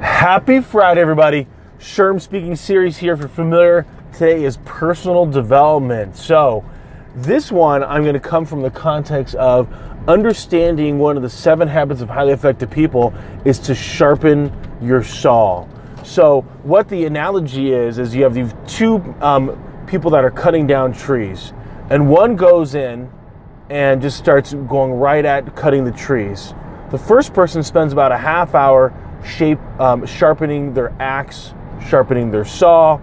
Happy Friday, everybody. Sherm speaking series here. You're familiar, today is personal development. So, this one I'm going to come from the context of understanding one of the seven habits of highly effective people is to sharpen your saw. So, what the analogy is, is you have these two um, people that are cutting down trees, and one goes in and just starts going right at cutting the trees. The first person spends about a half hour shape um, sharpening their axe, sharpening their saw,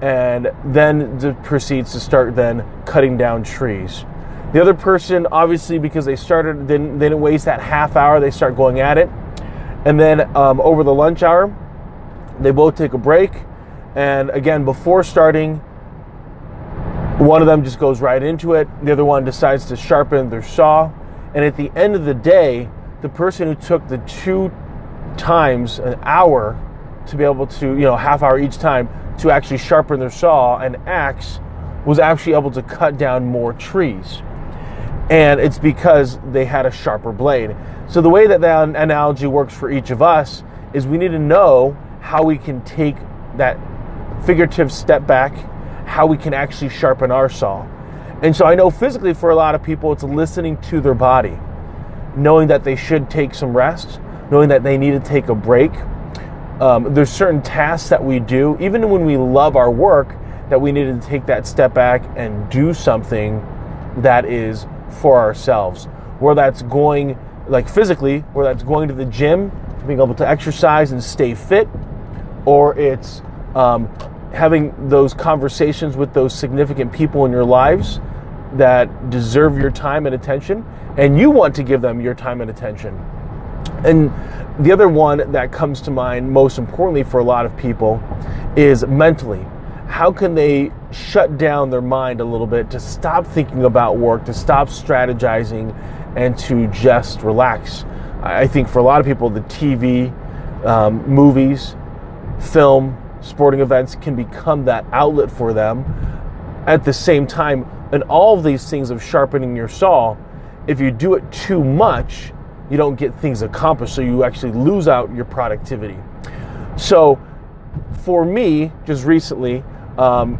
and then proceeds to start then cutting down trees. The other person, obviously, because they started, didn't, they didn't waste that half hour, they start going at it. And then um, over the lunch hour, they both take a break. And again, before starting, one of them just goes right into it. The other one decides to sharpen their saw. And at the end of the day, the person who took the two times an hour to be able to, you know, half hour each time to actually sharpen their saw and axe was actually able to cut down more trees. And it's because they had a sharper blade. So the way that that analogy works for each of us is we need to know how we can take that figurative step back, how we can actually sharpen our saw. And so I know physically for a lot of people it's listening to their body, knowing that they should take some rest, knowing that they need to take a break. Um, there's certain tasks that we do, even when we love our work, that we need to take that step back and do something that is for ourselves. Where that's going, like physically, where that's going to the gym, being able to exercise and stay fit, or it's um, having those conversations with those significant people in your lives that deserve your time and attention, and you want to give them your time and attention. And the other one that comes to mind, most importantly for a lot of people, is mentally. How can they shut down their mind a little bit to stop thinking about work, to stop strategizing, and to just relax? I think for a lot of people, the TV, um, movies, film, sporting events can become that outlet for them. At the same time, and all of these things of sharpening your saw, if you do it too much, you don't get things accomplished. So you actually lose out your productivity. So for me, just recently, um,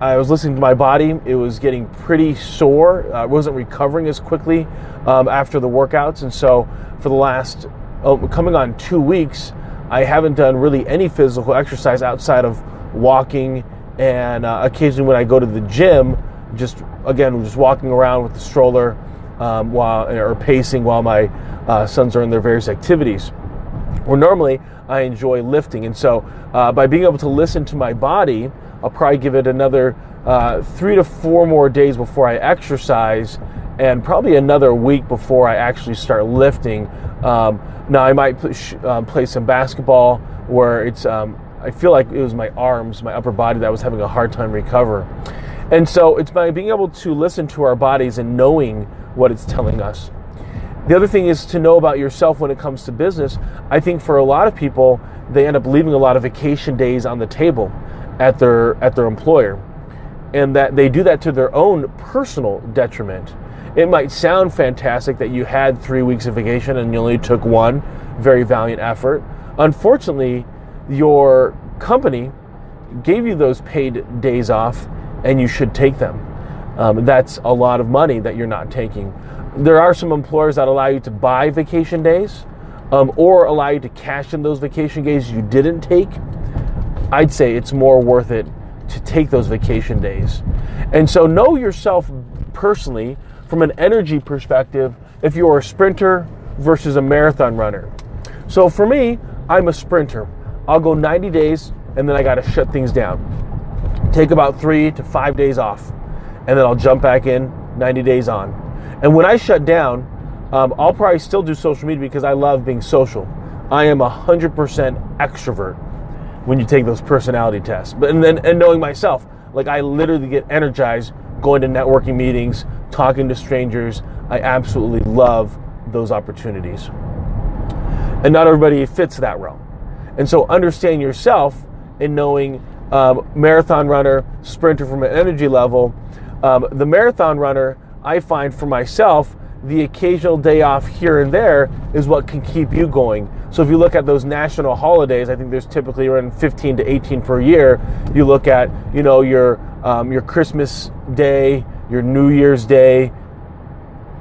I was listening to my body. It was getting pretty sore. I wasn't recovering as quickly um, after the workouts. And so for the last, oh, coming on two weeks, I haven't done really any physical exercise outside of walking and uh, occasionally when I go to the gym, just again, just walking around with the stroller um, while or pacing while my uh, sons are in their various activities. Or normally I enjoy lifting, and so uh, by being able to listen to my body, I'll probably give it another uh, three to four more days before I exercise, and probably another week before I actually start lifting. Um, now I might um, play some basketball where it's um, I feel like it was my arms, my upper body that was having a hard time recover. And so it's by being able to listen to our bodies and knowing what it's telling us. The other thing is to know about yourself when it comes to business. I think for a lot of people, they end up leaving a lot of vacation days on the table at their at their employer. And that they do that to their own personal detriment. It might sound fantastic that you had 3 weeks of vacation and you only took one, very valiant effort. Unfortunately, your company gave you those paid days off and you should take them. Um, that's a lot of money that you're not taking. There are some employers that allow you to buy vacation days um, or allow you to cash in those vacation days you didn't take. I'd say it's more worth it to take those vacation days. And so, know yourself personally from an energy perspective if you're a sprinter versus a marathon runner. So, for me, I'm a sprinter. I'll go 90 days and then I got to shut things down. Take about three to five days off, and then I'll jump back in 90 days on. And when I shut down, um, I'll probably still do social media because I love being social. I am 100% extrovert when you take those personality tests. But and then and knowing myself, like I literally get energized going to networking meetings, talking to strangers. I absolutely love those opportunities. And not everybody fits that realm. And so understanding yourself and knowing um, marathon runner, sprinter from an energy level. Um, the marathon runner, I find for myself, the occasional day off here and there is what can keep you going. So if you look at those national holidays, I think there's typically around 15 to 18 per year. You look at, you know, your um, your Christmas Day, your New Year's Day,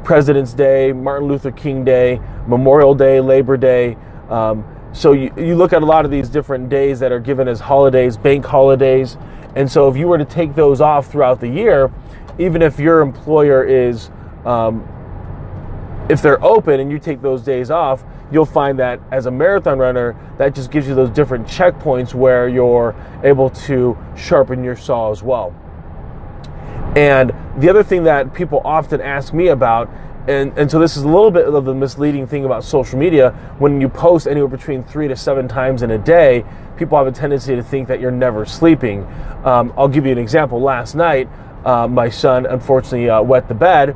President's Day, Martin Luther King Day, Memorial Day, Labor Day. Um, so you, you look at a lot of these different days that are given as holidays, bank holidays. And so if you were to take those off throughout the year, even if your employer is, um, if they're open and you take those days off, you'll find that as a marathon runner, that just gives you those different checkpoints where you're able to sharpen your saw as well. And the other thing that people often ask me about, and, and so this is a little bit of the misleading thing about social media, when you post anywhere between three to seven times in a day, people have a tendency to think that you're never sleeping. Um, I'll give you an example. Last night, uh, my son unfortunately uh, wet the bed,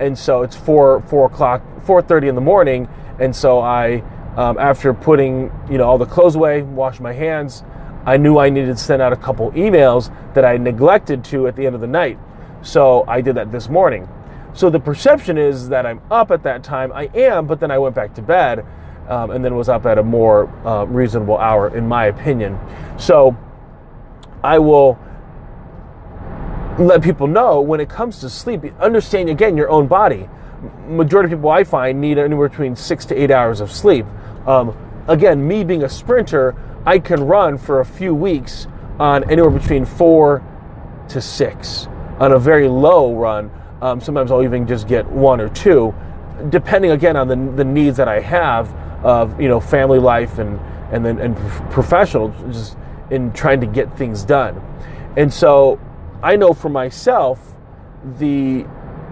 and so it's four four o'clock, four thirty in the morning, and so I, um, after putting you know all the clothes away, washed my hands, I knew I needed to send out a couple emails that I neglected to at the end of the night. So I did that this morning. So the perception is that I'm up at that time. I am, but then I went back to bed um, and then was up at a more uh, reasonable hour, in my opinion. So I will let people know when it comes to sleep, understand again your own body majority of people I find need anywhere between six to eight hours of sleep. Um, again, me being a sprinter, I can run for a few weeks on anywhere between four to six on a very low run. Um, sometimes I'll even just get one or two, depending again on the, the needs that I have of you know family life and and then and professional just in trying to get things done. And so I know for myself the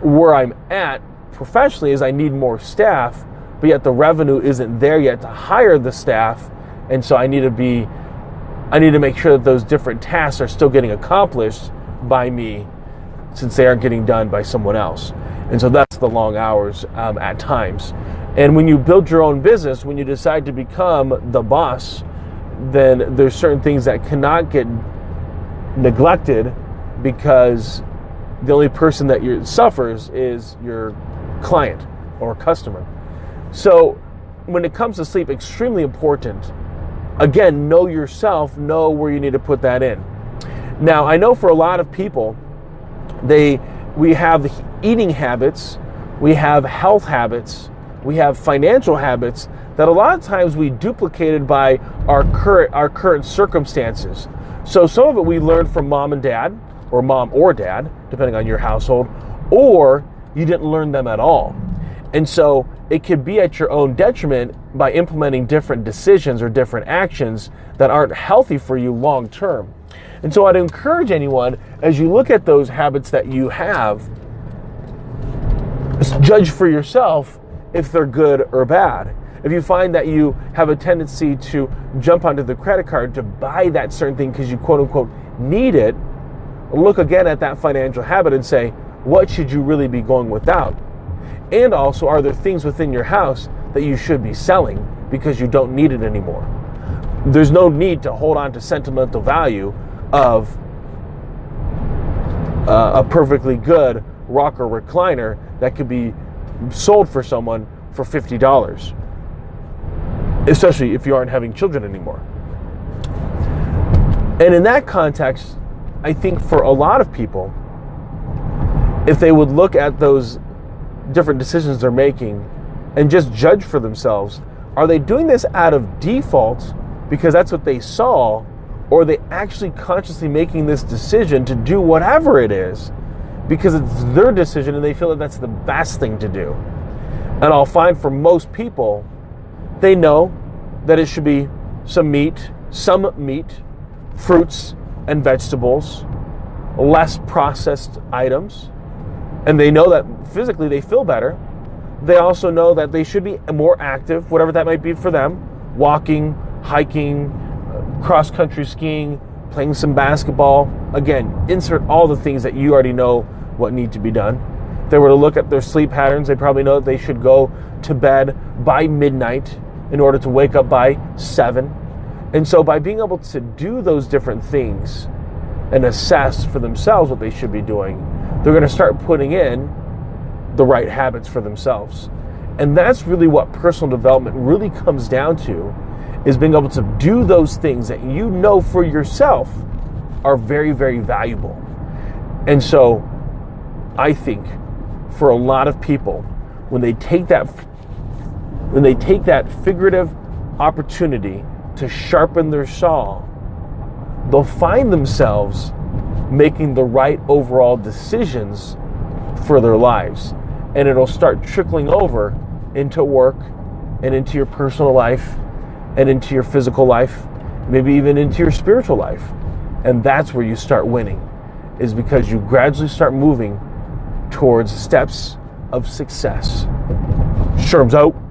where I'm at professionally is I need more staff, but yet the revenue isn't there yet to hire the staff, and so I need to be I need to make sure that those different tasks are still getting accomplished by me since they aren't getting done by someone else. And so that's the long hours um, at times. And when you build your own business, when you decide to become the boss, then there's certain things that cannot get neglected because the only person that you suffers is your client or customer. So when it comes to sleep, extremely important. Again, know yourself, know where you need to put that in. Now, I know for a lot of people, they we have eating habits, we have health habits, we have financial habits that a lot of times we duplicated by our current our current circumstances. So some of it we learned from mom and dad, or mom or dad, depending on your household, or you didn't learn them at all. And so it could be at your own detriment by implementing different decisions or different actions that aren't healthy for you long term. And so I'd encourage anyone as you look at those habits that you have, judge for yourself if they're good or bad. If you find that you have a tendency to jump onto the credit card to buy that certain thing because you quote unquote need it, look again at that financial habit and say, what should you really be going without? And also, are there things within your house that you should be selling because you don't need it anymore? There's no need to hold on to sentimental value of uh, a perfectly good rocker recliner that could be sold for someone for $50, especially if you aren't having children anymore. And in that context, I think for a lot of people, if they would look at those different decisions they're making and just judge for themselves are they doing this out of default because that's what they saw or are they actually consciously making this decision to do whatever it is because it's their decision and they feel that that's the best thing to do? And i'll find for most people they know that it should be some meat some meat fruits and vegetables less processed items and they know that physically they feel better. They also know that they should be more active, whatever that might be for them walking, hiking, cross country skiing, playing some basketball. Again, insert all the things that you already know what need to be done. If they were to look at their sleep patterns, they probably know that they should go to bed by midnight in order to wake up by 7. And so, by being able to do those different things and assess for themselves what they should be doing, they're going to start putting in the right habits for themselves. And that's really what personal development really comes down to is being able to do those things that you know for yourself are very, very valuable. And so I think for a lot of people, when they take that when they take that figurative opportunity to sharpen their saw, they'll find themselves making the right overall decisions for their lives. And it'll start trickling over into work and into your personal life and into your physical life, maybe even into your spiritual life. And that's where you start winning, is because you gradually start moving towards steps of success. Sherm's out.